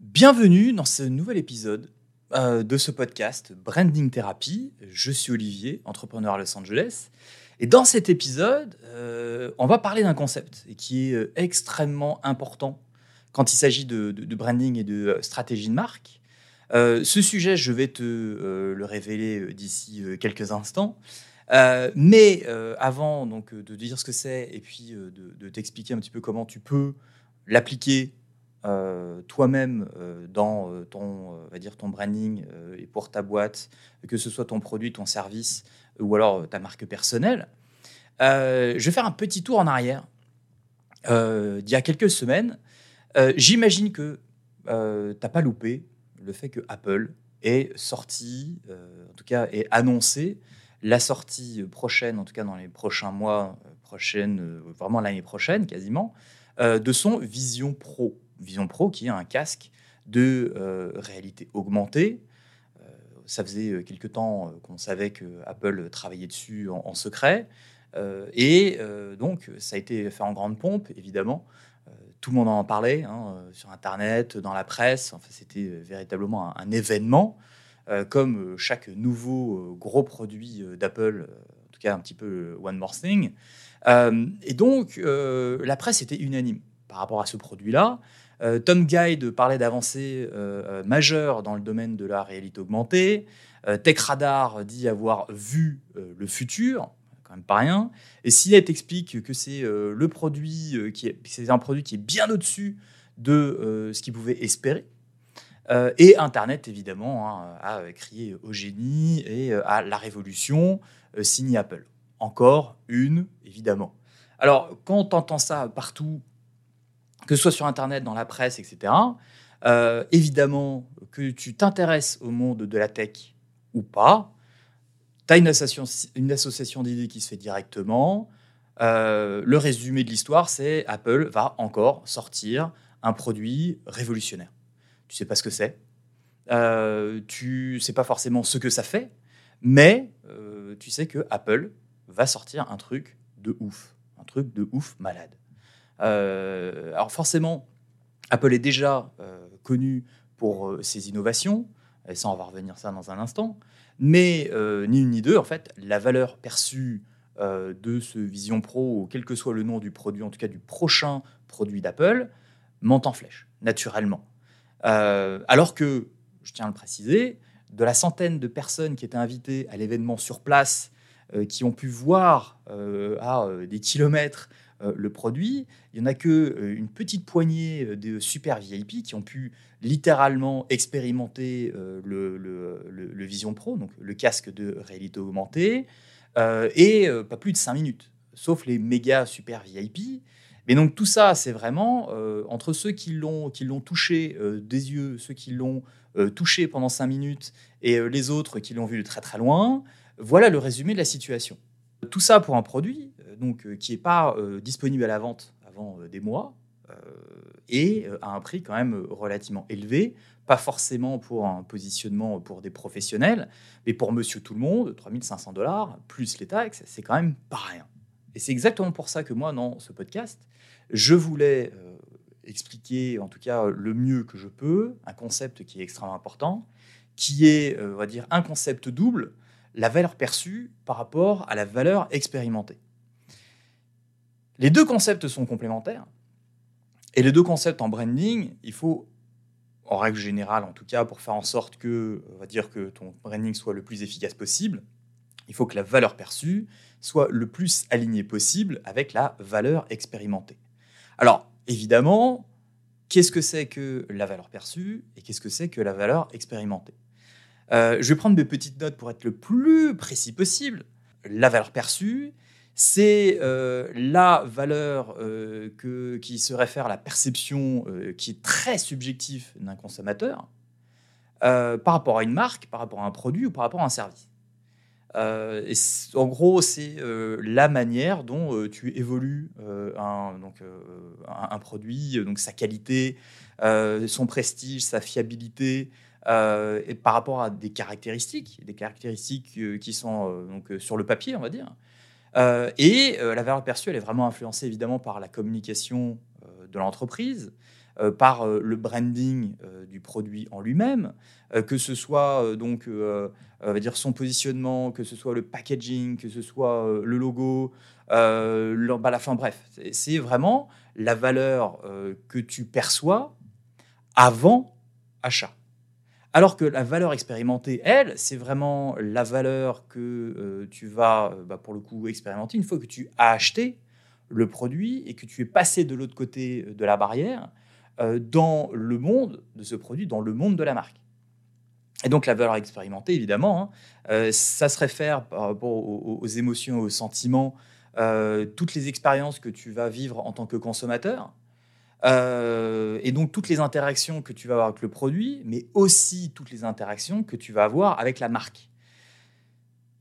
Bienvenue dans ce nouvel épisode euh, de ce podcast Branding Therapy. Je suis Olivier, entrepreneur à Los Angeles. Et dans cet épisode, euh, on va parler d'un concept qui est euh, extrêmement important quand il s'agit de, branding et de stratégie de marque. Ce sujet, je vais te le révéler d'ici quelques instants. Mais avant donc, de dire ce que c'est et puis de t'expliquer un petit peu comment tu peux l'appliquer euh, toi-même euh, dans euh, ton, euh, va dire ton branding et pour ta boîte, que ce soit ton produit, ton service ou alors ta marque personnelle, je vais faire un petit tour en arrière d'il y a quelques semaines. J'imagine que t'as pas loupé le fait que Apple ait sorti, en tout cas ait annoncé la sortie prochaine, en tout cas dans les prochains mois, prochaine, vraiment l'année prochaine quasiment, de son Vision Pro. Vision Pro qui est un casque de euh, réalité augmentée. Euh, ça faisait euh, quelque temps qu'on savait que Apple travaillait dessus en, secret. Et donc, ça a été fait en grande pompe, évidemment. Tout le monde en parlait hein, sur Internet, dans la presse. Enfin, C'était véritablement un, un événement, comme chaque nouveau gros produit d'Apple, en tout cas un petit peu One More Thing. Et donc, la presse était unanime par rapport à ce produit-là. Euh, Tom Guide parlait d'avancées euh, euh, majeures dans le domaine de la réalité augmentée. Euh, TechRadar dit avoir vu le futur, quand même pas rien. Et Cinet explique que c'est le produit qui est, c'est un produit qui est bien au-dessus de ce qu'il pouvait espérer. Et Internet, évidemment, hein, a crié au génie et à la révolution, signe Apple. Encore une, évidemment. Alors, quand on entend ça partout, que ce soit sur Internet, dans la presse, etc., euh, évidemment, que tu t'intéresses au monde de la tech ou pas, tu as une association, d'idées qui se fait directement. Euh, le résumé de l'histoire, c'est Apple va encore sortir un produit révolutionnaire. Tu sais pas ce que c'est, euh, tu sais pas forcément ce que ça fait, mais euh, tu sais que Apple va sortir un truc de ouf, un truc de ouf malade. Euh, alors forcément, Apple est déjà euh, connu pour euh, ses innovations, et ça on va revenir ça dans un instant, mais ni une ni deux, en fait, la valeur perçue de ce Vision Pro, quel que soit le nom du produit, en tout cas du prochain produit d'Apple, monte en flèche, naturellement. Alors que, je tiens à le préciser, de la centaine de personnes qui étaient invitées à l'événement sur place, qui ont pu voir à des kilomètres le produit, il n'y en a que euh, une petite poignée euh, de super VIP qui ont pu littéralement expérimenter euh, le, Vision Pro, donc le casque de réalité augmentée, euh, et euh, pas plus de 5 minutes, sauf les méga super VIP. Mais donc tout ça, c'est vraiment euh, entre ceux qui l'ont qui l'ont touché euh, des yeux, ceux qui l'ont euh, touché pendant 5 minutes, et euh, les autres qui l'ont vu de très très loin. Voilà le résumé de la situation. Tout ça pour un produit euh, donc, euh, qui n'est pas euh, disponible à la vente avant des mois et à un prix quand même relativement élevé, pas forcément pour un positionnement pour des professionnels, mais pour monsieur tout le monde, 3500 dollars plus les taxes, c'est quand même pas rien. Et c'est exactement pour ça que moi, dans ce podcast, je voulais expliquer, en tout cas le mieux que je peux, un concept qui est extrêmement important, qui est, on va dire, un concept double, la valeur perçue par rapport à la valeur expérimentée. Les deux concepts sont complémentaires. Et les deux concepts en branding, il faut, en règle générale en tout cas, pour faire en sorte que, on va dire que ton branding soit le plus efficace possible, il faut que la valeur perçue soit le plus alignée possible avec la valeur expérimentée. Alors, évidemment, qu'est-ce que c'est que la valeur perçue et qu'est-ce que c'est que la valeur expérimentée? Euh, Je vais prendre mes petites notes pour être le plus précis possible. La valeur perçue, c'est euh, la valeur euh, qui se réfère à la perception qui est très subjective d'un consommateur par rapport à une marque, par rapport à un produit ou par rapport à un service. Et en gros, c'est la manière dont tu évolues un, donc, un, produit, donc sa qualité, son prestige, sa fiabilité, euh, et par rapport à des caractéristiques, des caractéristiques euh, qui sont euh, donc, euh, sur le papier, on va dire. Euh, et euh, la valeur perçue, elle est vraiment influencée évidemment par la communication euh, de l'entreprise, par le branding du produit en lui-même, que ce soit donc va dire son positionnement, que ce soit le packaging, que ce soit le logo, bah, la fin, bref, c'est vraiment la valeur que tu perçois avant achat. Alors que la valeur expérimentée, elle, c'est vraiment la valeur que euh, tu vas, euh, bah, pour le coup, expérimenter une fois que tu as acheté le produit et que tu es passé de l'autre côté de la barrière euh, dans le monde de ce produit, dans le monde de la marque. Et donc la valeur expérimentée, évidemment, hein, ça se réfère par rapport aux émotions, aux sentiments, toutes les expériences que tu vas vivre en tant que consommateur. Euh, et donc toutes les interactions que tu vas avoir avec le produit, mais aussi toutes les interactions que tu vas avoir avec la marque.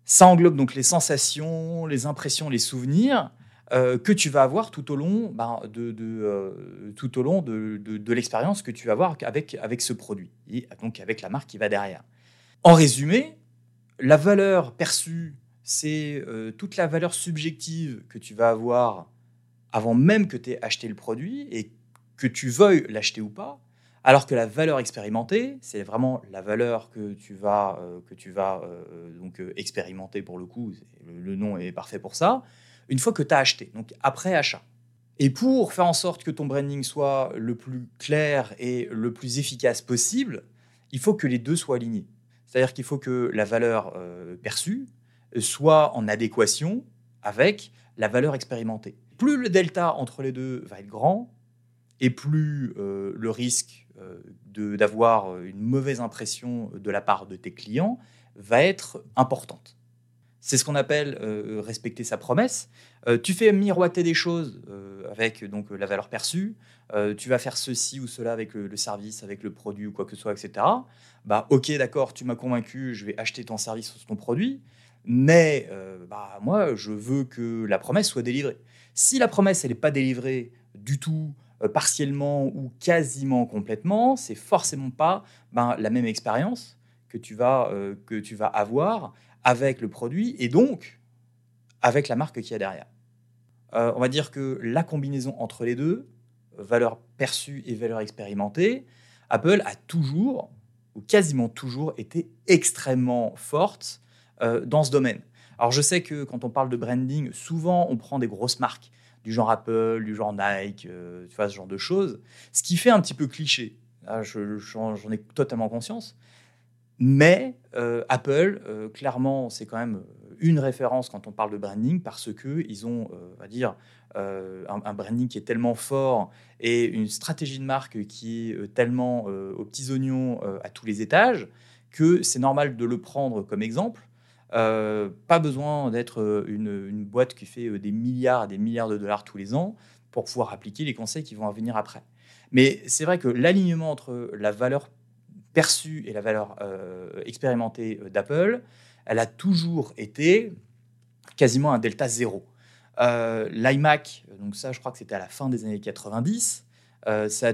Ça englobe donc les sensations, les impressions, les souvenirs euh, que tu vas avoir tout au long, ben, de, euh, tout au long de, l'expérience que tu vas avoir avec, avec ce produit, et donc avec la marque qui va derrière. En résumé, la valeur perçue, c'est toute la valeur subjective que tu vas avoir avant même que tu aies acheté le produit et que tu veuilles l'acheter ou pas, alors que la valeur expérimentée, c'est vraiment la valeur que tu vas, euh, que tu vas euh, donc euh, expérimenter pour le coup, le, nom est parfait pour ça, une fois que tu as acheté, donc après achat. Et pour faire en sorte que ton branding soit le plus clair et le plus efficace possible, il faut que les deux soient alignés. C'est-à-dire qu'il faut que la valeur perçue soit en adéquation avec la valeur expérimentée. Plus le delta entre les deux va être grand, et plus euh, le risque euh, d'avoir euh, une mauvaise impression de la part de tes clients va être importante. C'est ce qu'on appelle respecter sa promesse. tu fais miroiter des choses avec donc la valeur perçue. tu vas faire ceci ou cela avec le, service, avec le produit ou quoi que ce soit, etc. Bah ok, d'accord, tu m'as convaincu, je vais acheter ton service ou ton produit. Mais bah, moi, je veux que la promesse soit délivrée. Si la promesse elle n'est pas délivrée du tout, partiellement ou quasiment complètement, c'est forcément pas ben, la même expérience que tu vas euh, que tu vas avoir avec le produit et donc avec la marque qui a derrière. Euh, on va dire que la combinaison entre les deux, valeur perçue et valeur expérimentée, Apple a toujours ou quasiment toujours été extrêmement forte dans ce domaine. Alors je sais que quand on parle de branding, souvent on prend des grosses marques du genre Apple, du genre Nike, euh, tu vois, ce genre de choses. Ce qui fait un petit peu cliché. Ah, j'en ai totalement conscience. Mais euh, Apple, euh, clairement, c'est quand même une référence quand on parle de branding parce que ils ont, on va dire, un, branding qui est tellement fort et une stratégie de marque qui est tellement aux petits oignons à tous les étages que c'est normal de le prendre comme exemple euh, pas besoin d'être euh, une, boîte qui fait euh, des milliards et des milliards de dollars tous les ans pour pouvoir appliquer les conseils qui vont venir après. Mais c'est vrai que l'alignement entre la valeur perçue et la valeur expérimentée d'Apple, elle a toujours été quasiment un delta zéro. L'iMac, donc ça je crois que c'était à la fin des années 90, ça a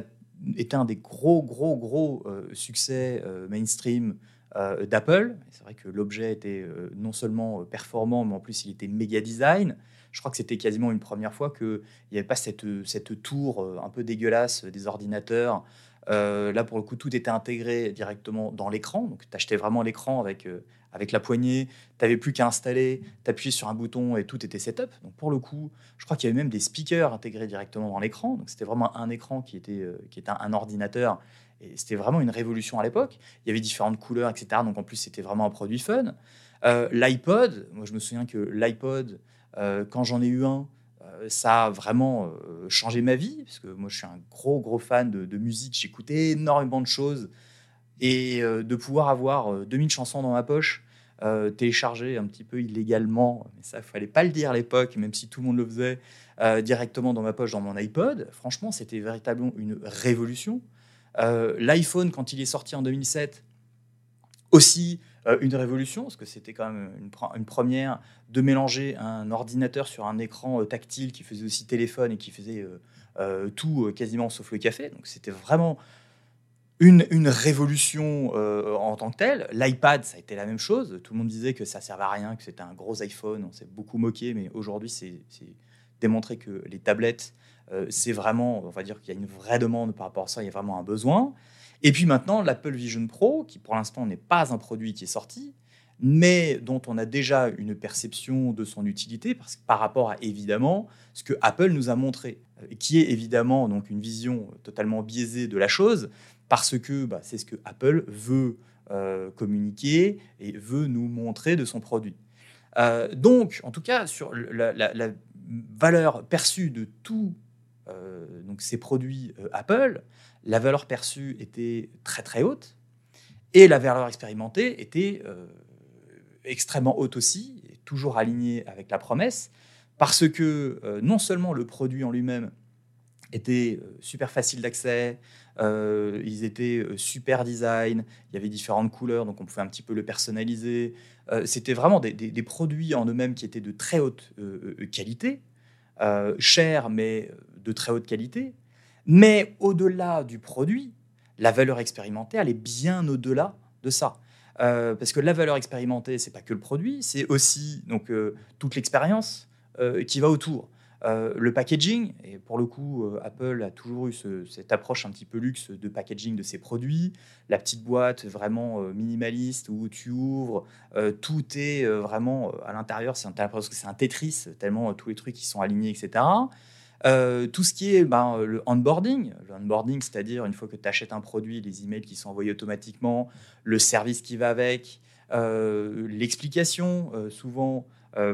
été un des gros, gros, gros succès mainstream d'Apple. C'est vrai que l'objet était euh, non seulement euh, performant, mais en plus il était méga design. Je crois que c'était quasiment une première fois qu'il n'y avait pas cette, cette tour un peu dégueulasse des ordinateurs. là, pour le coup, tout était intégré directement dans l'écran. Donc, tu achetais vraiment l'écran avec, avec la poignée. Tu n'avais plus qu'à installer, t'appuyer sur un bouton et tout était setup. Donc, pour le coup, je crois qu'il y avait même des speakers intégrés directement dans l'écran. Donc, c'était vraiment un écran qui était, qui était un ordinateur c'était vraiment une révolution à l'époque. Il y avait différentes couleurs, etc. Donc en plus, c'était vraiment un produit fun. Euh, L'iPod, moi je me souviens que l'iPod, euh, quand j'en ai eu un, euh, ça a vraiment changé ma vie, parce que moi je suis un gros, gros fan de, musique, j'écoutais énormément de choses. Et de pouvoir avoir 2000 chansons dans ma poche, téléchargées un petit peu illégalement, mais ça, il fallait pas le dire à l'époque, même si tout le monde le faisait, directement dans ma poche, dans mon iPod, franchement, c'était véritablement une révolution. Euh, L'iPhone, quand il est sorti en 2007, aussi euh, une révolution, parce que c'était quand même une, première de mélanger un ordinateur sur un écran euh, tactile qui faisait aussi téléphone et qui faisait tout quasiment sauf le café. Donc c'était vraiment une, révolution en tant que telle. L'iPad, ça a été la même chose. Tout le monde disait que ça servait à rien, que c'était un gros iPhone. On s'est beaucoup moqué, mais aujourd'hui, c'est démontré que les tablettes c'est vraiment, on va dire qu'il y a une vraie demande par rapport à ça, il y a vraiment un besoin. Et puis maintenant, l'Apple Vision Pro, qui pour l'instant n'est pas un produit qui est sorti, mais dont on a déjà une perception de son utilité parce, par rapport à évidemment ce que Apple nous a montré, qui est évidemment donc une vision totalement biaisée de la chose, parce que bah, c'est ce que Apple veut euh, communiquer et veut nous montrer de son produit. Euh, donc, en tout cas, sur la, valeur perçue de tous euh, ces produits Apple, la valeur perçue était très très haute et la valeur expérimentée était extrêmement haute aussi, toujours alignée avec la promesse, parce que euh, non seulement le produit en lui-même était euh, super facile d'accès, euh, ils étaient super design, il y avait différentes couleurs, donc on pouvait un petit peu le personnaliser. C'était vraiment des, produits en eux-mêmes qui étaient de très haute qualité, chers mais de très haute qualité. Mais au-delà du produit, la valeur expérimentée, elle est bien au-delà de ça. Euh, parce que la valeur expérimentée, c'est pas que le produit, c'est aussi donc euh, toute l'expérience euh, qui va autour. Le packaging, et pour le coup, Apple a toujours eu cette approche un petit peu luxe de packaging de ses produits. La petite boîte vraiment minimaliste où tu ouvres, tout est vraiment à l'intérieur. C'est un Tetris, tellement tous les trucs qui sont alignés, etc. Euh, tout ce qui est ben, le onboarding, le c'est-à-dire une fois que tu achètes un produit, les emails qui sont envoyés automatiquement, le service qui va avec, euh, l'explication, euh, souvent,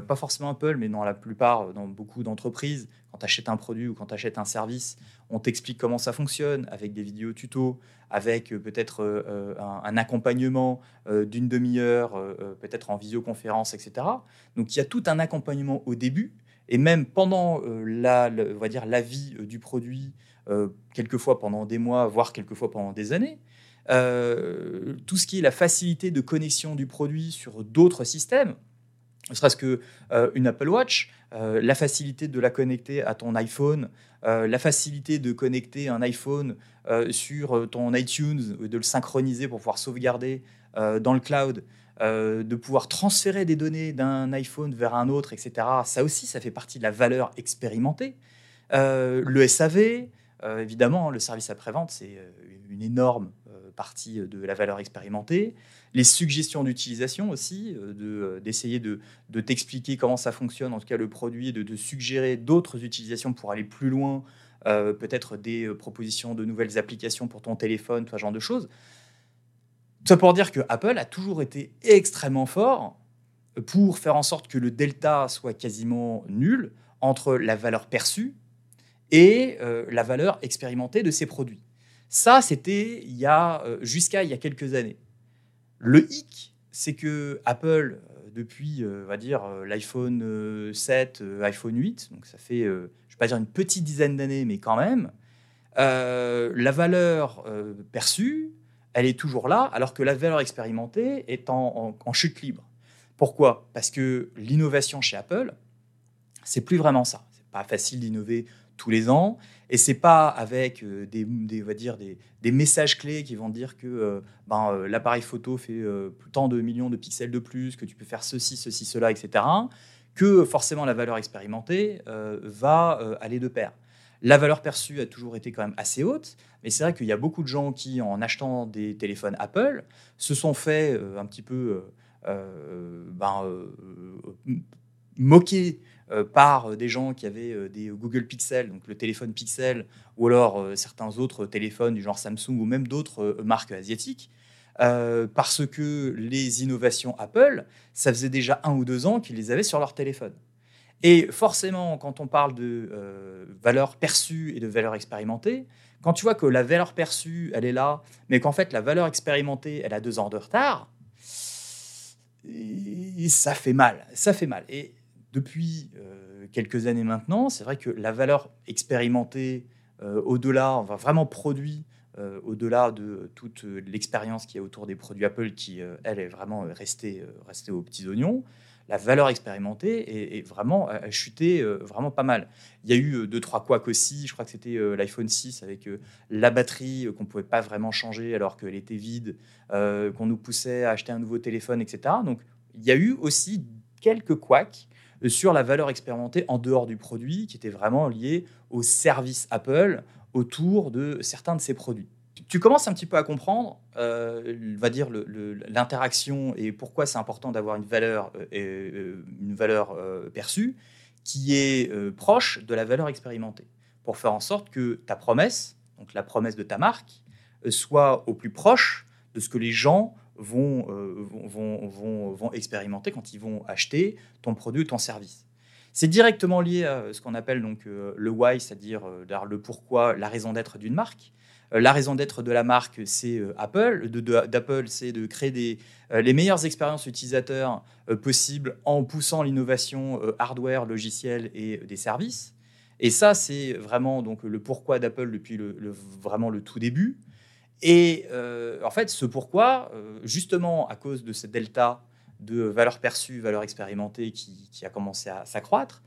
pas forcément Apple, mais dans la plupart, dans beaucoup d'entreprises, quand tu achètes un produit ou quand tu achètes un service, on t'explique comment ça fonctionne avec des vidéos tutos, avec peut-être un, accompagnement d'une demi-heure, peut-être en visioconférence, etc. Donc il y a tout un accompagnement au début et même pendant euh, la, on va dire, la vie euh, du produit, euh, quelquefois pendant des mois, voire quelquefois pendant des années, tout ce qui est la facilité de connexion du produit sur d'autres systèmes, ne serait-ce que une Apple Watch, la facilité de la connecter à ton iPhone, la facilité de connecter un iPhone sur ton iTunes, de le synchroniser pour pouvoir sauvegarder dans le cloud. Euh, de pouvoir transférer des données d'un iPhone vers un autre, etc. Ça aussi, ça fait partie de la valeur expérimentée. Euh, le SAV, euh, évidemment, le service après-vente, c'est une énorme partie de la valeur expérimentée. Les suggestions d'utilisation aussi, d'essayer de, de, t'expliquer comment ça fonctionne, en tout cas le produit, de, de suggérer d'autres utilisations pour aller plus loin, peut-être des propositions de nouvelles applications pour ton téléphone, ce genre de choses. Ça pour dire que Apple a toujours été extrêmement fort pour faire en sorte que le delta soit quasiment nul entre la valeur perçue et euh, la valeur expérimentée de ses produits. Ça, c'était il y a euh, jusqu'à il y a quelques années. Le hic, c'est que Apple, euh, depuis, on va dire, l'iPhone 7, iPhone 8, donc ça fait, je ne vais pas dire une petite dizaine d'années, mais quand même, la valeur perçue elle est toujours là, alors que la valeur expérimentée est en, chute libre. Pourquoi? Parce que l'innovation chez Apple, c'est plus vraiment ça. C'est pas facile d'innover tous les ans, et c'est pas avec euh, des, on va dire des, messages clés qui vont dire que euh, ben, euh, l'appareil photo fait tant de millions de pixels de plus, que tu peux faire ceci, ceci, cela, etc. Que forcément la valeur expérimentée va aller de pair. La valeur perçue a toujours été quand même assez haute, mais c'est vrai qu'il y a beaucoup de gens qui, en achetant des téléphones Apple, se sont fait un petit peu euh, ben, moquer par des gens qui avaient des Google Pixel, donc le téléphone Pixel, ou alors certains autres téléphones du genre Samsung ou même d'autres marques asiatiques. parce que les innovations Apple, ça faisait déjà un ou deux ans qu'ils les avaient sur leur téléphone. Et forcément, quand on parle de euh, valeur perçue et de valeur expérimentée, quand tu vois que la valeur perçue, elle est là, mais qu'en fait, la valeur expérimentée, elle a deux ans de retard, ça fait mal. Ça fait mal. Et depuis euh, quelques années maintenant, c'est vrai que la valeur expérimentée, euh, au-delà, va vraiment produit, au-delà de toute l'expérience qui est autour des produits Apple, qui, elle, est vraiment restée, restée aux petits oignons, la valeur expérimentée est, vraiment a chuté euh, vraiment pas mal. Il y a eu euh, deux trois couacs aussi. Je crois que c'était euh, l'iPhone 6 avec la batterie qu'on pouvait pas vraiment changer alors qu'elle était vide, qu'on nous poussait à acheter un nouveau téléphone, etc. Donc il y a eu aussi quelques couacs sur la valeur expérimentée en dehors du produit, qui était vraiment liée au service Apple autour de certains de ses produits. Tu commences un petit peu à comprendre, euh, va dire, l'interaction et pourquoi c'est important d'avoir une valeur, euh, une valeur perçue qui est proche de la valeur expérimentée, pour faire en sorte que ta promesse, donc la promesse de ta marque, soit au plus proche de ce que les gens euh, vont, vont, vont, expérimenter quand ils vont acheter ton produit ou ton service. C'est directement lié à ce qu'on appelle donc euh, le why, c'est-à-dire euh, le pourquoi, la raison d'être d'une marque. La raison d'être de la marque, c'est Apple. D'Apple, c'est de créer des, les meilleures expériences utilisateurs possibles en poussant l'innovation hardware, logiciel et des services. Et ça, c'est vraiment donc le pourquoi d'Apple depuis le, vraiment le tout début. Et euh, en fait, ce pourquoi, euh, justement à cause de cette delta de valeur perçue, valeur expérimentée qui, a commencé à s'accroître,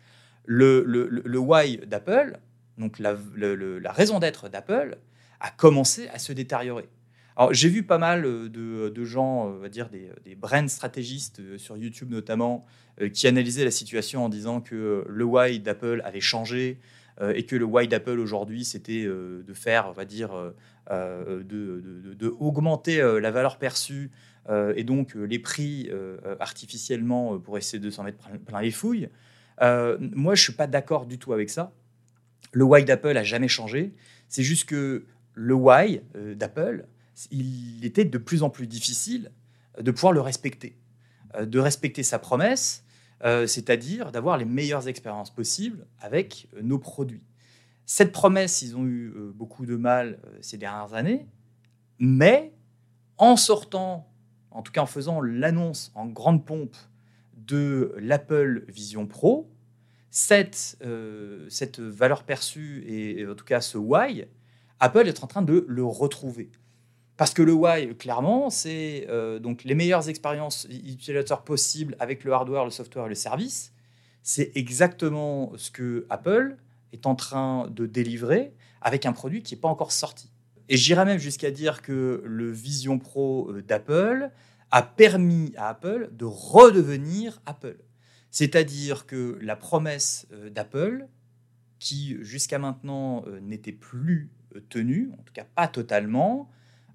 le, le, why d'Apple, donc la, la raison d'être d'Apple, a commencé à se détériorer. Alors, j'ai vu pas mal de, de, gens, on va dire des, des brand stratégistes euh, sur YouTube notamment, qui analysaient la situation en disant que le why d'Apple avait changé et que le why d'Apple aujourd'hui, c'était de faire, on va dire, euh, de, augmenter euh, la valeur perçue euh, et donc les prix artificiellement pour essayer de s'en mettre plein les fouilles. moi, je suis pas d'accord du tout avec ça. Le why d'Apple a jamais changé. C'est juste que le why d'Apple, il était de plus en plus difficile de pouvoir le respecter, de respecter sa promesse, c'est-à-dire d'avoir les meilleures expériences possibles avec nos produits. Cette promesse, ils ont eu euh, beaucoup de mal euh, ces dernières années, mais en sortant, en tout cas en faisant l'annonce en grande pompe de l'Apple Vision Pro, cette, euh, valeur perçue et, en tout cas ce why, Apple est en train de le retrouver. Parce que le why, clairement, c'est donc les meilleures expériences utilisateurs possibles avec le hardware, le software et le service. C'est exactement ce que Apple est en train de délivrer avec un produit qui n'est pas encore sorti. Et j'irais même jusqu'à dire que le Vision Pro euh, d'Apple a permis à Apple de redevenir Apple. C'est-à-dire que la promesse euh, d'Apple, qui jusqu'à maintenant euh, n'était plus tenue, en tout cas pas totalement,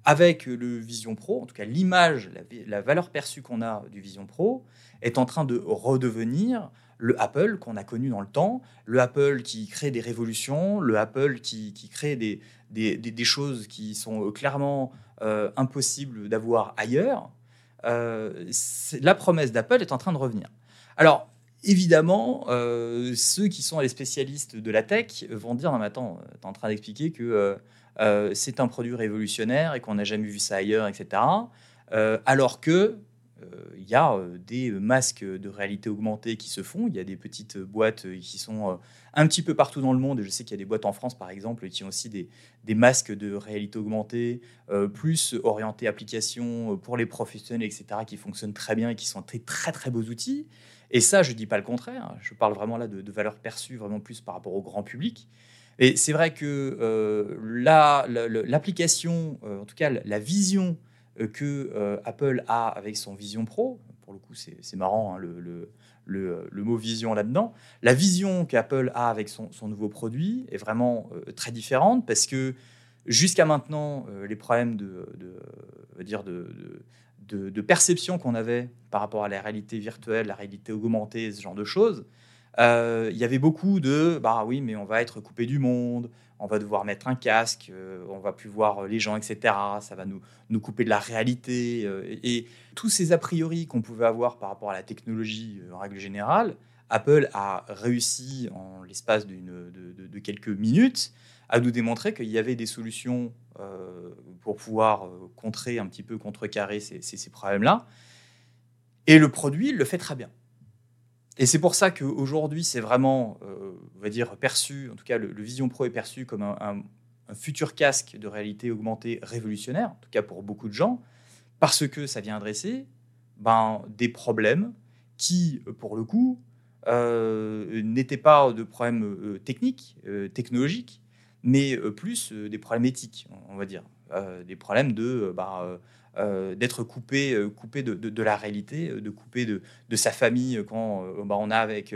avec le Vision Pro, en tout cas l'image, la, valeur perçue qu'on a du Vision Pro, est en train de redevenir le Apple qu'on a connu dans le temps, le Apple qui crée des révolutions, le Apple qui, crée des, des, choses qui sont euh, clairement euh, impossibles d'avoir ailleurs. Euh, la promesse d'Apple est en train de revenir. Alors, évidemment, ceux qui sont les spécialistes de la tech vont dire, non mais attends, tu es en train d'expliquer que c'est un produit révolutionnaire et qu'on n'a jamais vu ça ailleurs, etc. alors que il y a euh, des masques de réalité augmentée qui se font. Il y a des petites boîtes euh, qui sont euh, un petit peu partout dans le monde. je sais qu'il y a des boîtes en France, par exemple, qui ont aussi des, masques de réalité augmentée, plus orientés application pour les professionnels, etc., qui fonctionnent très bien et qui sont très, très, très beaux outils. Et ça, je ne dis pas le contraire. Je parle vraiment là de, de valeur perçue, vraiment plus par rapport au grand public. Et c'est vrai que l'application, en tout cas la vision euh, que euh, Apple a avec son Vision Pro. Pour le coup, c'est marrant hein, le, mot vision là-dedans. La vision qu'Apple a avec son, nouveau produit est vraiment euh, très différente parce que jusqu'à maintenant, les problèmes de, de, de, perception qu'on avait par rapport à la réalité virtuelle, la réalité augmentée, ce genre de choses, il y avait beaucoup de bah oui, mais on va être coupé du monde, on va devoir mettre un casque, euh, on va plus voir les gens, etc. Ça va nous, nous couper de la réalité. Euh, et, tous ces a priori qu'on pouvait avoir par rapport à la technologie euh, en règle générale, Apple a réussi en l'espace de, de, quelques minutes à nous démontrer qu'il y avait des solutions pour pouvoir contrer un petit peu, contrecarrer ces, ces problèmes-là. Et le produit le fait très bien. Et c'est pour ça qu'aujourd'hui, c'est vraiment, euh, on va dire, perçu, en tout cas, le, Vision Pro est perçu comme un, futur casque de réalité augmentée révolutionnaire, en tout cas pour beaucoup de gens, parce que ça vient adresser ben, des problèmes qui, pour le coup, euh, n'étaient pas de problèmes euh, techniques, technologiques, mais plus des problèmes éthiques, on va dire. des problèmes de bah, euh, d'être coupé, euh, coupé de, la réalité, euh, de couper de, sa famille quand bah, on a avec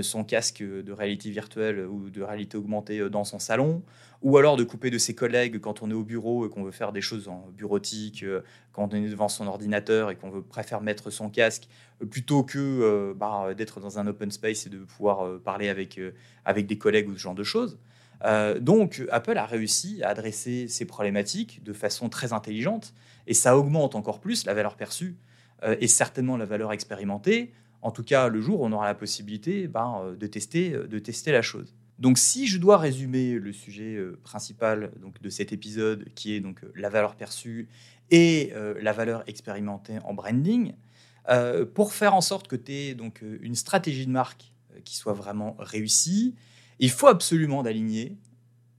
son casque de réalité virtuelle ou de réalité augmentée dans son salon, ou alors de couper de ses collègues quand on est au bureau et qu'on veut faire des choses en bureautique, quand on est devant son ordinateur et qu'on veut préfère mettre son casque plutôt que bah, d'être dans un open space et de pouvoir parler avec, avec des collègues ou ce genre de choses. Donc Apple a réussi à adresser ces problématiques de façon très intelligente et ça augmente encore plus la valeur perçue euh, et certainement la valeur expérimentée. En tout cas, le jour où on aura la possibilité ben, euh, de, tester, de tester la chose. Donc si je dois résumer le sujet principal de cet épisode qui est donc la valeur perçue et la valeur expérimentée en branding, pour faire en sorte que tu aies donc une stratégie de marque qui soit vraiment réussie, il faut absolument d'aligner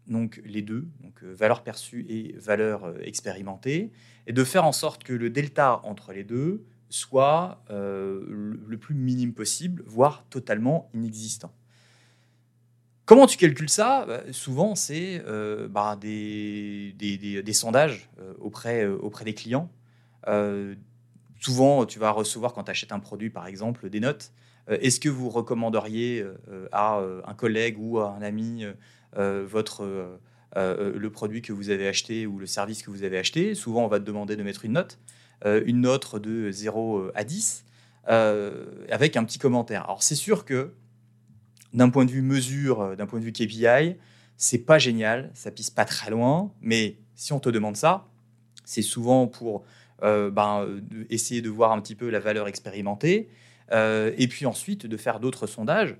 donc les deux, donc euh, valeur perçue et valeur euh, expérimentée, et de faire en sorte que le delta entre les deux soit euh, le plus minime possible, voire totalement inexistant. Comment tu calcules ça? Bah, Souvent, c'est bah, des, sondages auprès, auprès des clients. souvent, tu vas recevoir, quand tu achètes un produit, par exemple, des notes. Euh, est-ce que vous recommanderiez euh, à euh, un collègue ou à un ami votre, le produit que vous avez acheté ou le service que vous avez acheté Souvent, on va te demander de mettre une note, une note de 0 à 10, avec un petit commentaire. Alors, c'est sûr que d'un point de vue mesure, d'un point de vue KPI, c'est pas génial, ça pisse pas très loin, mais si on te demande ça, c'est souvent pour ben, essayer de voir un petit peu la valeur expérimentée euh, et puis ensuite de faire d'autres sondages euh,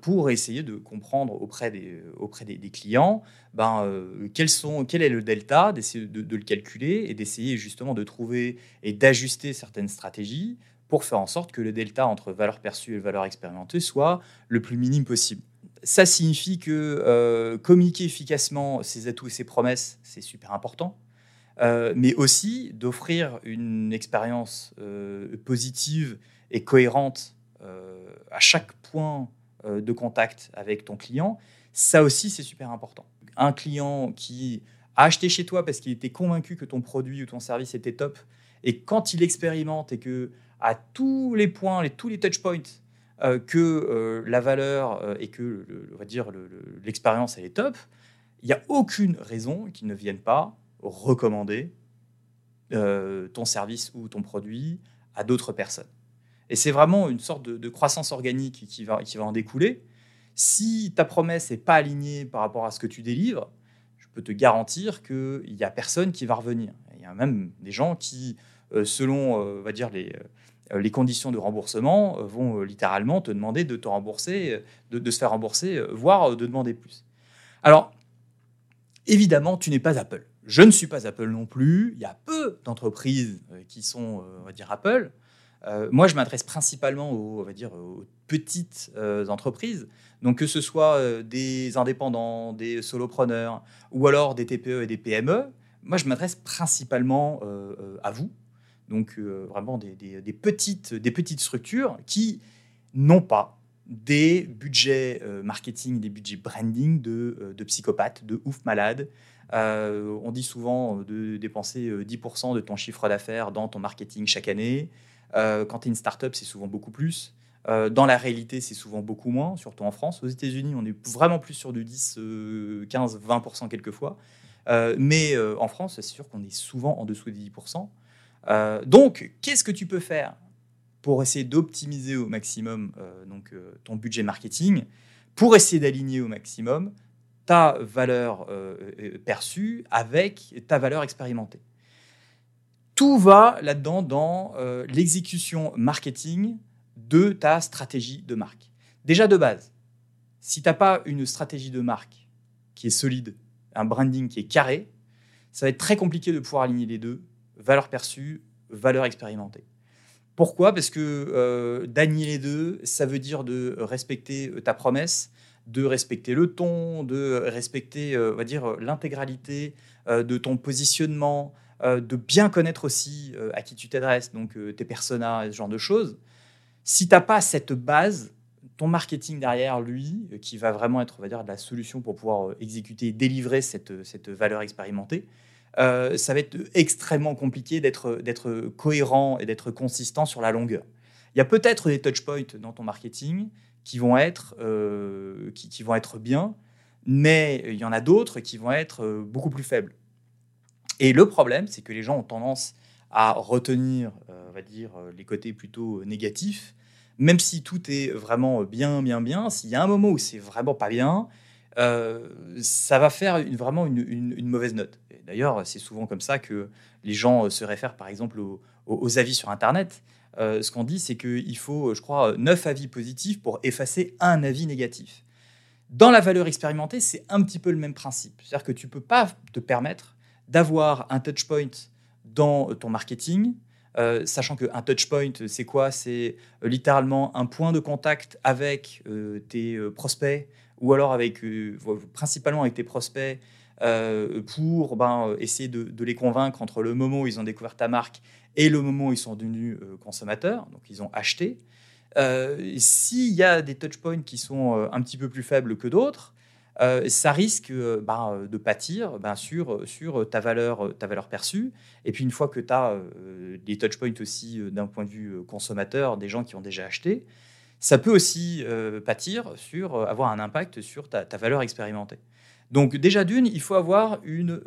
pour essayer de comprendre auprès des, auprès des, clients ben, euh, quel est le delta, d'essayer de, le calculer et d'essayer justement de trouver et d'ajuster certaines stratégies pour faire en sorte que le delta entre valeur perçue et valeur expérimentée soit le plus minime possible. Ça signifie que communiquer efficacement ses atouts et ses promesses, c'est super important. mais aussi d'offrir une expérience positive et cohérente euh, à chaque point euh, de contact avec ton client, ça aussi, c'est super important. Un client qui a acheté chez toi parce qu'il était convaincu que ton produit ou ton service était top, et quand il expérimente et que à tous les points, tous les touch points, euh, que la valeur et que, on dire, l'expérience, est top, il n'y a aucune raison qu'il ne vienne pas recommander ton service ou ton produit à d'autres personnes. Et c'est vraiment une sorte de, croissance organique qui va, en découler. Si ta promesse n'est pas alignée par rapport à ce que tu délivres, je peux te garantir qu'il n'y a personne qui va revenir. Il y a même des gens qui, euh, selon euh, va dire les, euh, conditions de remboursement, vont littéralement te demander de te rembourser, de se faire rembourser, voire de demander plus. Alors, évidemment, tu n'es pas Apple. Je ne suis pas Apple non plus. Il y a peu d'entreprises qui sont, on va dire, Apple. Euh, moi, je m'adresse principalement aux, on va dire, aux petites euh, entreprises. Donc, que ce soit euh, des indépendants, des solopreneurs ou alors des TPE et des PME, moi, je m'adresse principalement à vous. Donc, vraiment des, petites, des petites structures qui n'ont pas des budgets marketing, des budgets branding de, de psychopathes, de ouf malades. on dit souvent de dépenser 10% de ton chiffre d'affaires dans ton marketing chaque année. Euh, quand tu es une startup, c'est souvent beaucoup plus. Euh, dans la réalité, c'est souvent beaucoup moins, surtout en France. Aux États-Unis, on est vraiment plus sur du 10, 15, 20% quelquefois. Euh, mais en France, c'est sûr qu'on est souvent en dessous des 10%. donc, qu'est-ce que tu peux faire pour essayer d'optimiser au maximum donc, ton budget marketing, pour essayer d'aligner au maximum ta valeur perçue avec ta valeur expérimentée? Tout va là-dedans dans euh, l'exécution marketing de ta stratégie de marque. Déjà de base, si tu n'as pas une stratégie de marque qui est solide, un branding qui est carré, ça va être très compliqué de pouvoir aligner les deux, valeur perçue, valeur expérimentée. Pourquoi? Parce que euh, d'aligner les deux, ça veut dire de respecter ta promesse, de respecter le ton, de respecter, euh, va dire, l'intégralité de ton positionnement, euh, de bien connaître aussi euh, à qui tu t'adresses, donc euh, tes personas ce genre de choses. Si tu n'as pas cette base, ton marketing derrière lui, qui va vraiment être, on va dire, la solution pour pouvoir exécuter délivrer cette, cette valeur expérimentée, ça va être extrêmement compliqué d'être cohérent et d'être consistant sur la longueur. Il y a peut-être des touchpoints dans ton marketing qui vont être, qui, vont être bien, mais il y en a d'autres qui vont être beaucoup plus faibles. Et le problème, c'est que les gens ont tendance à retenir, on va dire, les côtés plutôt négatifs même si tout est vraiment bien, bien, bien, s'il y a un moment où c'est vraiment pas bien, euh, ça va faire vraiment une, mauvaise note. D'ailleurs, c'est souvent comme ça que les gens se réfèrent, par exemple, aux, avis sur Internet. Euh, ce qu'on dit, c'est qu'il faut, je crois, 9 avis positifs pour effacer un avis négatif. Dans la valeur expérimentée, c'est un petit peu le même principe. C'est-à-dire que tu ne peux pas te permettre d'avoir un touchpoint dans ton marketing euh, sachant qu'un touchpoint, c'est quoi? C'est euh, littéralement un point de contact avec euh, tes prospects ou alors avec, principalement avec tes prospects pour ben, essayer de, les convaincre entre le moment où ils ont découvert ta marque et le moment où ils sont devenus consommateurs, donc ils ont acheté. S'il y a des touchpoints qui sont un petit peu plus faibles que d'autres, euh, ça risque euh, ben, euh, de pâtir ben, sur, sur ta, valeur, ta valeur perçue. Et puis une fois que tu as des touchpoints aussi d'un point de vue consommateur, des gens qui ont déjà acheté, ça peut aussi pâtir sur avoir un impact sur ta, ta valeur expérimentée. Donc déjà d'une, il faut avoir une,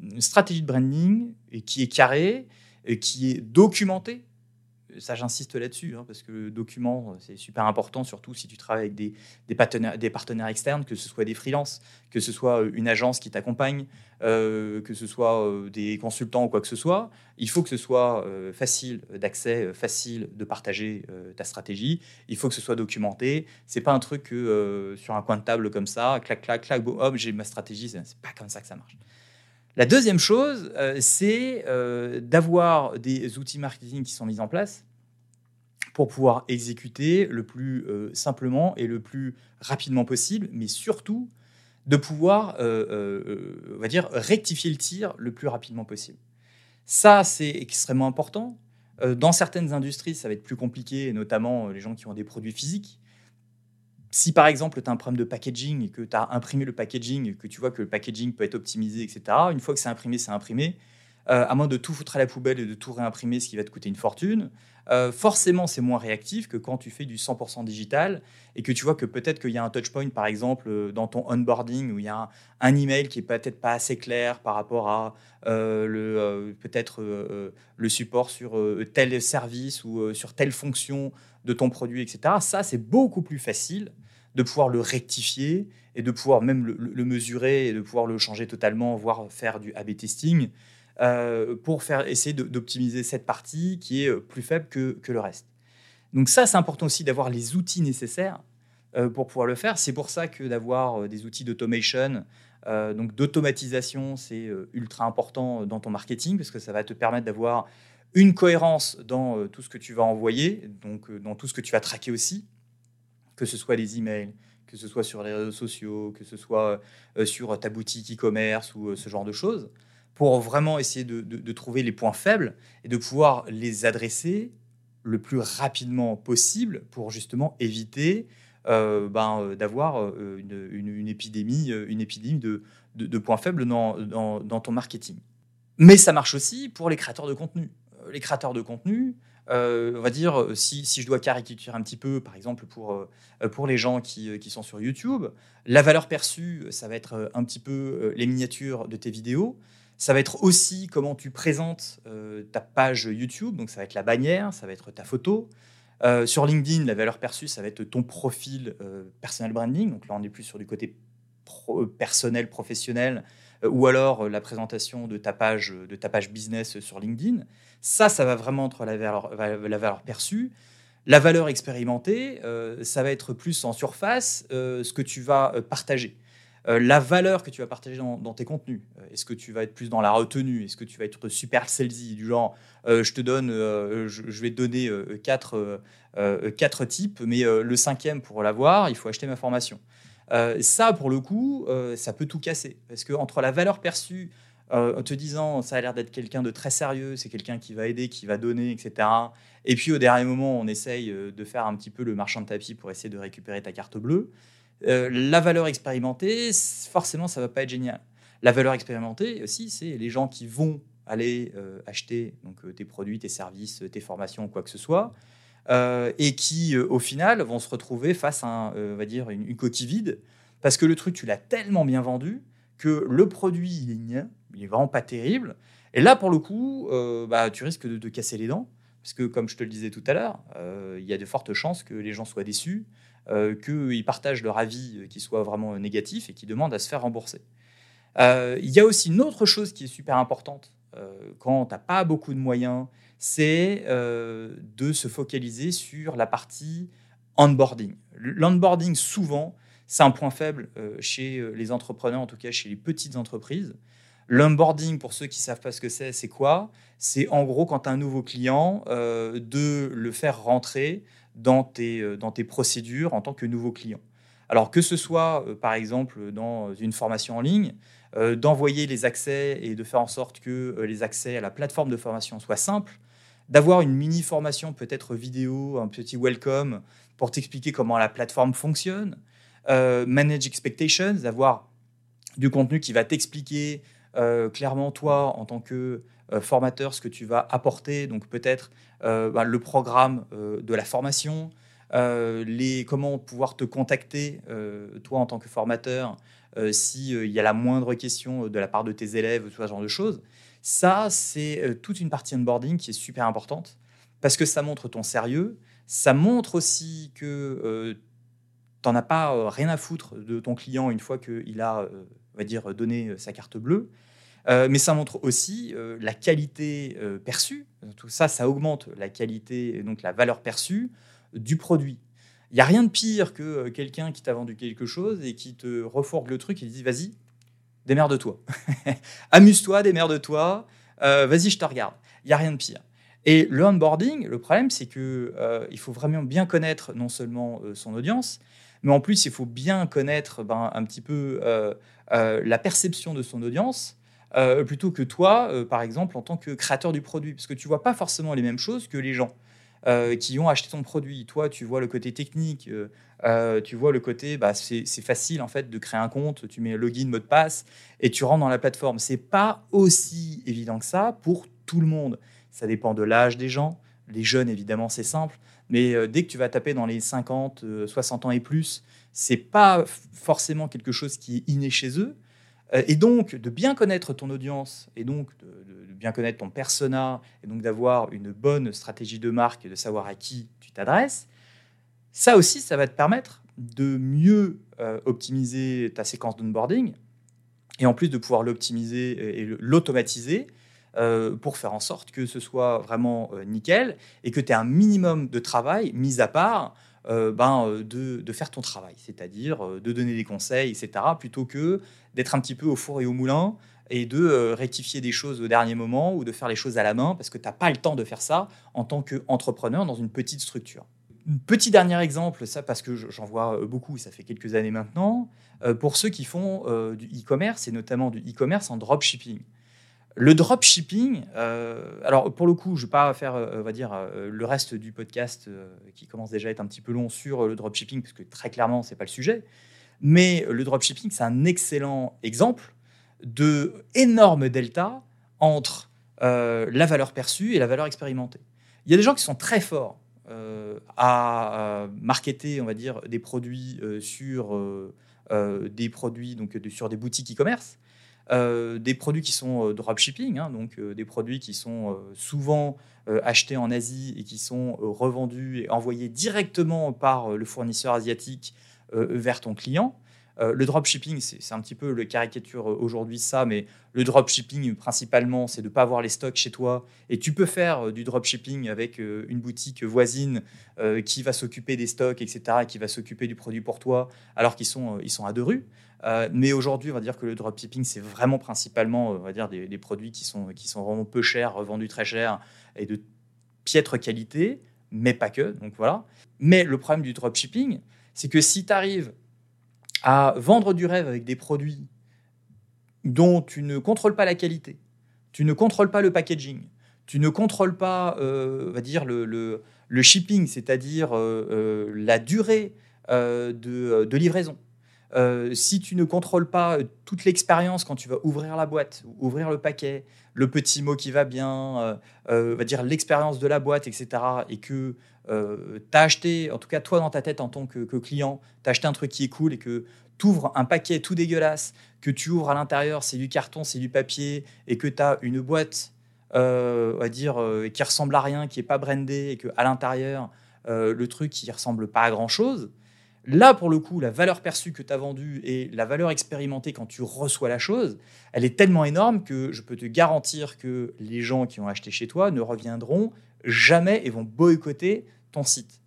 une stratégie de branding qui est carrée, qui est documentée ça j'insiste là-dessus, hein, parce que le document, euh, c'est super important, surtout si tu travailles avec des, partenaires externes, que ce soit des freelances, que ce soit euh, une agence qui t'accompagne, euh, que ce soit des consultants ou quoi que ce soit. Il faut que ce soit facile d'accès, facile de partager ta stratégie. Il faut que ce soit documenté. C'est pas un truc que sur un coin de table comme ça, clac, clac, clac, hop, j'ai ma stratégie. C'est pas comme ça que ça marche. La deuxième chose, c'est d'avoir des outils marketing qui sont mis en place pour pouvoir exécuter le plus euh, simplement et le plus rapidement possible, mais surtout de pouvoir, euh, euh, on va dire, rectifier le tir le plus rapidement possible. Ça, c'est extrêmement important. dans certaines industries, ça va être plus compliqué, notamment les gens qui ont des produits physiques. Si par exemple, tu as un problème de packaging et que tu as imprimé le packaging, que tu vois que le packaging peut être optimisé, etc., une fois que c'est imprimé, c'est imprimé. À moins de tout foutre à la poubelle et de tout réimprimer, ce qui va te coûter une fortune. Euh, forcément, c'est moins réactif que quand tu fais du 100% digital et que tu vois que peut-être qu'il y a un touchpoint, par exemple, euh, dans ton onboarding, où il y a un, email qui est peut-être pas assez clair par rapport à euh, le peut-être le support sur tel service ou sur telle fonction de ton produit, etc. Ça, c'est beaucoup plus facile de pouvoir le rectifier et de pouvoir même le mesurer et de pouvoir le changer totalement, voire faire du A-B testing. Euh, pour faire, essayer d'optimiser cette partie qui est euh, plus faible que, le reste. Donc ça, c'est important aussi d'avoir les outils nécessaires euh, pour pouvoir le faire. C'est pour ça que d'avoir des outils d'automation, donc d'automatisation, c'est ultra important dans ton marketing parce que ça va te permettre d'avoir une cohérence dans tout ce que tu vas envoyer, donc dans tout ce que tu vas traquer aussi, que ce soit les emails, que ce soit sur les réseaux sociaux, que ce soit sur ta boutique e-commerce ou ce genre de choses pour vraiment essayer de, trouver les points faibles et de pouvoir les adresser le plus rapidement possible pour justement éviter euh, ben, euh, d'avoir euh, une, épidémie, une épidémie de, points faibles dans, ton marketing. Mais ça marche aussi pour les créateurs de contenu. Les créateurs de contenu, on va dire, si, je dois caricaturer un petit peu, par exemple, pour, pour les gens qui, sont sur YouTube, la valeur perçue, ça va être un petit peu les miniatures de tes vidéos. Ça va être aussi comment tu présentes euh, ta page YouTube, donc ça va être la bannière, ça va être ta photo. Euh, sur LinkedIn, la valeur perçue, ça va être ton profil euh, personnel branding. Donc là, on est plus sur du côté personnel, professionnel, ou alors la présentation de ta, page, de ta page business sur LinkedIn. Ça, ça va vraiment être la valeur perçue. La valeur expérimentée, ça va être plus en surface ce que tu vas partager. Euh, la valeur que tu vas partager dans, tes contenus. Euh, est-ce que tu vas être plus dans la retenue Est-ce que tu vas être super salesy Du genre, euh, je te donne, je, vais te donner quatre, quatre types, mais le cinquième, pour l'avoir, il faut acheter ma formation. ça, pour le coup, ça peut tout casser. Parce que entre la valeur perçue, en te disant ça a l'air d'être quelqu'un de très sérieux, c'est quelqu'un qui va aider, qui va donner, etc. Et puis au dernier moment, on essaye de faire un petit peu le marchand de tapis pour essayer de récupérer ta carte bleue. Euh, la valeur expérimentée, forcément, ça va pas être génial. La valeur expérimentée aussi, c'est les gens qui vont aller acheter donc, tes produits, tes services, tes formations, quoi que ce soit, et qui, au final, vont se retrouver face à on va dire, une, coquille vide, parce que le truc, tu l'as tellement bien vendu que le produit, il est, il vraiment pas terrible. Et là, pour le coup, bah, tu risques de, de casser les dents. Parce que, comme je te le disais tout à l'heure, euh, il y a de fortes chances que les gens soient déçus, euh, qu'ils partagent leur avis euh, qui soit vraiment négatif et qui demandent à se faire rembourser. il y a aussi une autre chose qui est super importante quand tu n'as pas beaucoup de moyens, c'est de se focaliser sur la partie onboarding. L'onboarding, souvent, c'est un point faible chez les entrepreneurs, en tout cas chez les petites entreprises. L'onboarding, pour ceux qui ne savent pas ce que c'est, c'est quoi? C'est en gros quand tu as un nouveau client, euh, de le faire rentrer dans tes, euh, dans tes procédures en tant que nouveau client. Alors que ce soit, euh, par exemple, dans une formation en ligne, d'envoyer les accès et de faire en sorte que les accès à la plateforme de formation soient simples, d'avoir une mini formation, peut-être vidéo, un petit welcome pour t'expliquer comment la plateforme fonctionne, manage expectations, d'avoir du contenu qui va t'expliquer euh, clairement, toi, en tant que euh, formateur, ce que tu vas apporter, donc peut-être euh, bah, le programme de la formation, les, comment pouvoir te contacter, toi, en tant que formateur, s'il y a la moindre question de la part de tes élèves, ce genre de choses. Ça, c'est toute une partie onboarding qui est super importante parce que ça montre ton sérieux. Ça montre aussi que tu n'en as pas rien à foutre de ton client une fois qu'il a on va dire, donné sa carte bleue. Euh, mais ça montre aussi euh, la qualité euh, perçue. Tout ça, ça augmente la qualité, donc la valeur perçue du produit. Il n'y a rien de pire que quelqu'un qui t'a vendu quelque chose et qui te refourgue le truc et dit vas-y, démerde-toi. Amuse-toi, démerde-toi, vas-y, je te regarde. Il n'y a rien de pire. Et le onboarding, le problème, c'est qu'il il faut vraiment bien connaître non seulement son audience, mais en plus, il faut bien connaître ben, un petit peu la perception de son audience euh, plutôt que toi, euh, par exemple, en tant que créateur du produit. Parce que tu vois pas forcément les mêmes choses que les gens euh, qui ont acheté ton produit. Toi, tu vois le côté technique, tu vois le côté, bah, c'est facile en fait de créer un compte, tu mets login, mot de passe et tu rentres dans la plateforme. C'est pas aussi évident que ça pour tout le monde. Ça dépend de l'âge des gens. Les jeunes, évidemment, c'est simple. Mais dès que tu vas taper dans les 50, 60 ans et plus, c'est pas forcément quelque chose qui est inné chez eux. Euh, et donc, de bien connaître ton audience, et donc de, bien connaître ton persona, et donc d'avoir une bonne stratégie de marque et de savoir à qui tu t'adresses, ça aussi, ça va te permettre de mieux euh, optimiser ta séquence d'onboarding, et en plus de pouvoir l'optimiser et l'automatiser euh, pour faire en sorte que ce soit vraiment nickel, et que tu aies un minimum de travail mis à part euh, ben, euh, de, faire ton travail, c'est-à-dire euh, de donner des conseils, etc., plutôt que d'être un petit peu au four et au moulin et de rectifier des choses au dernier moment ou de faire les choses à la main parce que tu n'as pas le temps de faire ça en tant qu'entrepreneur dans une petite structure. Petit dernier exemple, ça parce que j'en vois beaucoup, ça fait quelques années maintenant, pour ceux qui font du e-commerce et notamment du e-commerce en dropshipping. Le dropshipping, euh, alors pour le coup, je ne vais pas faire, euh, va dire, euh, le reste du podcast qui commence déjà à être un petit peu long sur le dropshipping, parce que très clairement, ce n'est pas le sujet. Mais le dropshipping, c'est un excellent exemple de énorme delta entre la valeur perçue et la valeur expérimentée. Il y a des gens qui sont très forts à marketer, on va dire, des produits sur des produits donc sur des boutiques e-commerce. Euh, des produits qui sont euh, dropshipping, hein, donc euh, des produits qui sont souvent achetés en Asie et qui sont revendus et envoyés directement par le fournisseur asiatique vers ton client. le dropshipping, c'est un petit peu le caricature aujourd'hui ça, mais le dropshipping principalement, c'est de ne pas avoir les stocks chez toi. Et tu peux faire du dropshipping avec une boutique voisine qui va s'occuper des stocks, etc., et qui va s'occuper du produit pour toi, alors qu'ils sont, sont à deux rues. Euh, mais aujourd'hui, on va dire que le dropshipping, c'est vraiment principalement on va dire, des, produits qui sont, qui sont vraiment peu chers, revendus très cher et de piètre qualité, mais pas que. Donc voilà. Mais le problème du dropshipping, c'est que si tu arrives à vendre du rêve avec des produits dont tu ne contrôles pas la qualité, tu ne contrôles pas le packaging, tu ne contrôles pas, euh, va dire, le, le, shipping, c'est-à-dire euh, la durée de, de livraison, si tu ne contrôles pas toute l'expérience quand tu vas ouvrir la boîte, ouvrir le paquet, le petit mot qui va bien, va dire l'expérience de la boîte, etc., et que euh, tu as acheté, en tout cas toi dans ta tête en tant que, client, tu as acheté un truc qui est cool et que tu ouvres un paquet tout dégueulasse, que tu ouvres à l'intérieur, c'est du carton, c'est du papier, et que tu as une boîte, euh, va dire, euh, qui ressemble à rien, qui n'est pas brandée, et qu'à l'intérieur, le truc qui ressemble pas à grand-chose, Là, pour le coup, la valeur perçue que tu as vendue et la valeur expérimentée quand tu reçois la chose, elle est tellement énorme que je peux te garantir que les gens qui ont acheté chez toi ne reviendront jamais et vont boycotter ton site.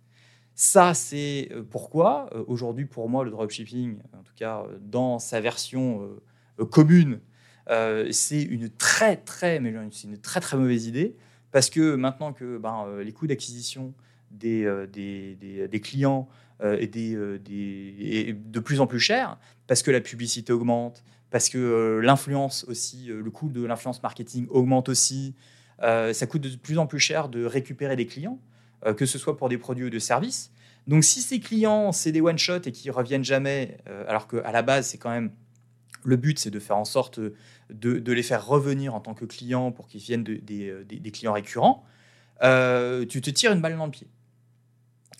Ça, c'est euh, pourquoi euh, aujourd'hui, pour moi, le dropshipping, en tout cas euh, dans sa version commune, c'est une très très, mais une très très mauvaise idée parce que maintenant que ben, les coûts d'acquisition des, des, des, clients et des, des, de plus en plus chers, parce que la publicité augmente, parce que l'influence aussi, le coût de l'influence marketing augmente aussi, ça coûte de plus en plus cher de récupérer des clients. Euh, que ce soit pour des produits ou des services. Donc si ces clients, c'est des one-shot et qui reviennent jamais, euh, alors qu'à la base, c'est quand même le but, c'est de faire en sorte de, les faire revenir en tant que clients pour qu'ils viennent euh, des, clients récurrents, tu te tires une balle dans le pied.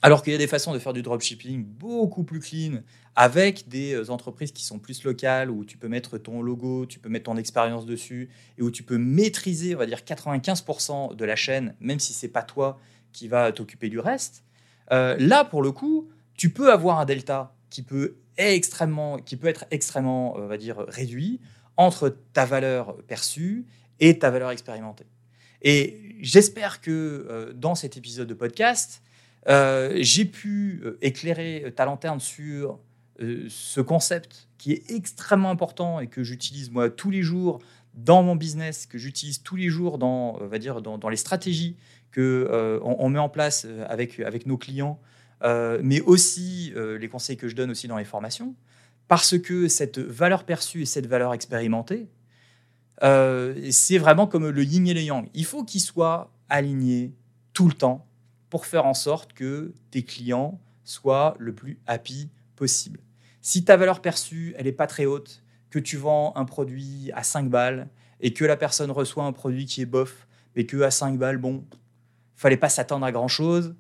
Alors qu'il y a des façons de faire du dropshipping beaucoup plus clean, avec des entreprises qui sont plus locales, où tu peux mettre ton logo, tu peux mettre ton expérience dessus, et où tu peux maîtriser, on va dire, 95% de la chaîne, même si c'est pas toi qui va t'occuper du reste. Euh, là, pour le coup, tu peux avoir un delta qui peut, être extrêmement, euh, on va dire, réduit entre ta valeur perçue et ta valeur expérimentée. Et j'espère que euh, dans cet épisode de podcast, j'ai pu éclairer ta lanterne sur ce concept qui est extrêmement important et que j'utilise moi tous les jours dans mon business, que j'utilise tous les jours dans, on va dire, dans, les stratégies que euh, on, met en place euh, avec, avec nos clients, euh, mais aussi les conseils que je donne aussi dans les formations, parce que cette valeur perçue et cette valeur expérimentée, c'est vraiment comme le yin et le yang. Il faut qu'ils soient alignés tout le temps pour faire en sorte que tes clients soient le plus happy possible. Si ta valeur perçue, elle n'est pas très haute, que tu vends un produit à 5 balles et que la personne reçoit un produit qui est bof, mais que à 5 balles, bon, fallait pas s'attendre à grand-chose.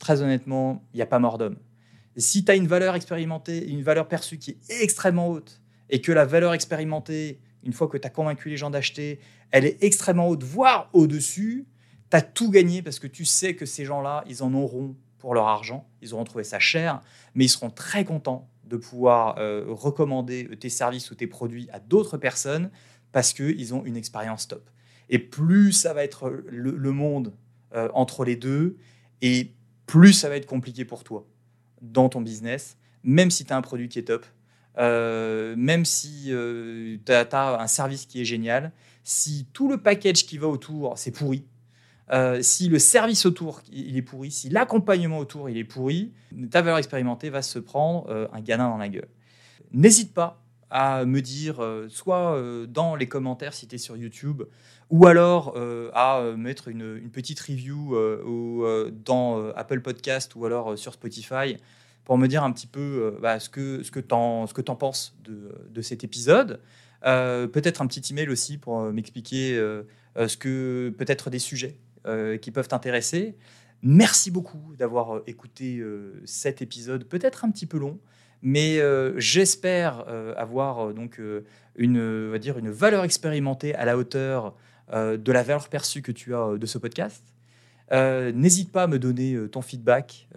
Très honnêtement, il n'y a pas mort d'homme. Si tu as une valeur expérimentée, une valeur perçue qui est extrêmement haute, et que la valeur expérimentée, une fois que tu as convaincu les gens d'acheter, elle est extrêmement haute, voire au-dessus, tu as tout gagné parce que tu sais que ces gens-là, ils en auront pour leur argent, ils auront trouvé ça cher, mais ils seront très contents de pouvoir euh, recommander tes services ou tes produits à d'autres personnes parce qu'ils ont une expérience top. Et plus ça va être le monde euh, entre les deux, et plus ça va être compliqué pour toi dans ton business, même si tu as un produit qui est top, euh, même si euh, tu as, un service qui est génial, si tout le package qui va autour, c'est pourri, si le service autour, il est pourri, si l'accompagnement autour, il est pourri, ta valeur expérimentée va se prendre un ganin dans la gueule. N'hésite pas à me dire, soit dans les commentaires si tu es sur YouTube, ou alors euh, à euh, mettre une, petite review euh, dans Apple Podcast ou alors sur Spotify pour me dire un petit peu bah, ce que, ce que tu en, en, penses de, de cet épisode. peut-être un petit email aussi pour m'expliquer ce que peut-être des sujets qui peuvent t'intéresser. Merci beaucoup d'avoir écouté cet épisode, peut-être un petit peu long, mais j'espère avoir donc une, va dire une valeur expérimentée à la hauteur euh, de la valeur perçue que tu as euh, de ce podcast. Euh, n'hésite pas à me donner ton feedback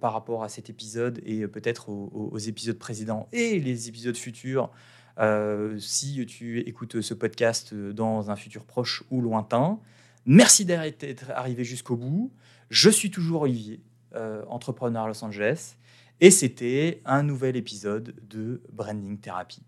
par rapport à cet épisode et peut-être aux, épisodes précédents et les épisodes futurs. si tu écoutes ce podcast dans un futur proche ou lointain, merci d'être arrivé jusqu'au bout. Je suis toujours Olivier, entrepreneur à Los Angeles, et c'était un nouvel épisode de Branding Therapy.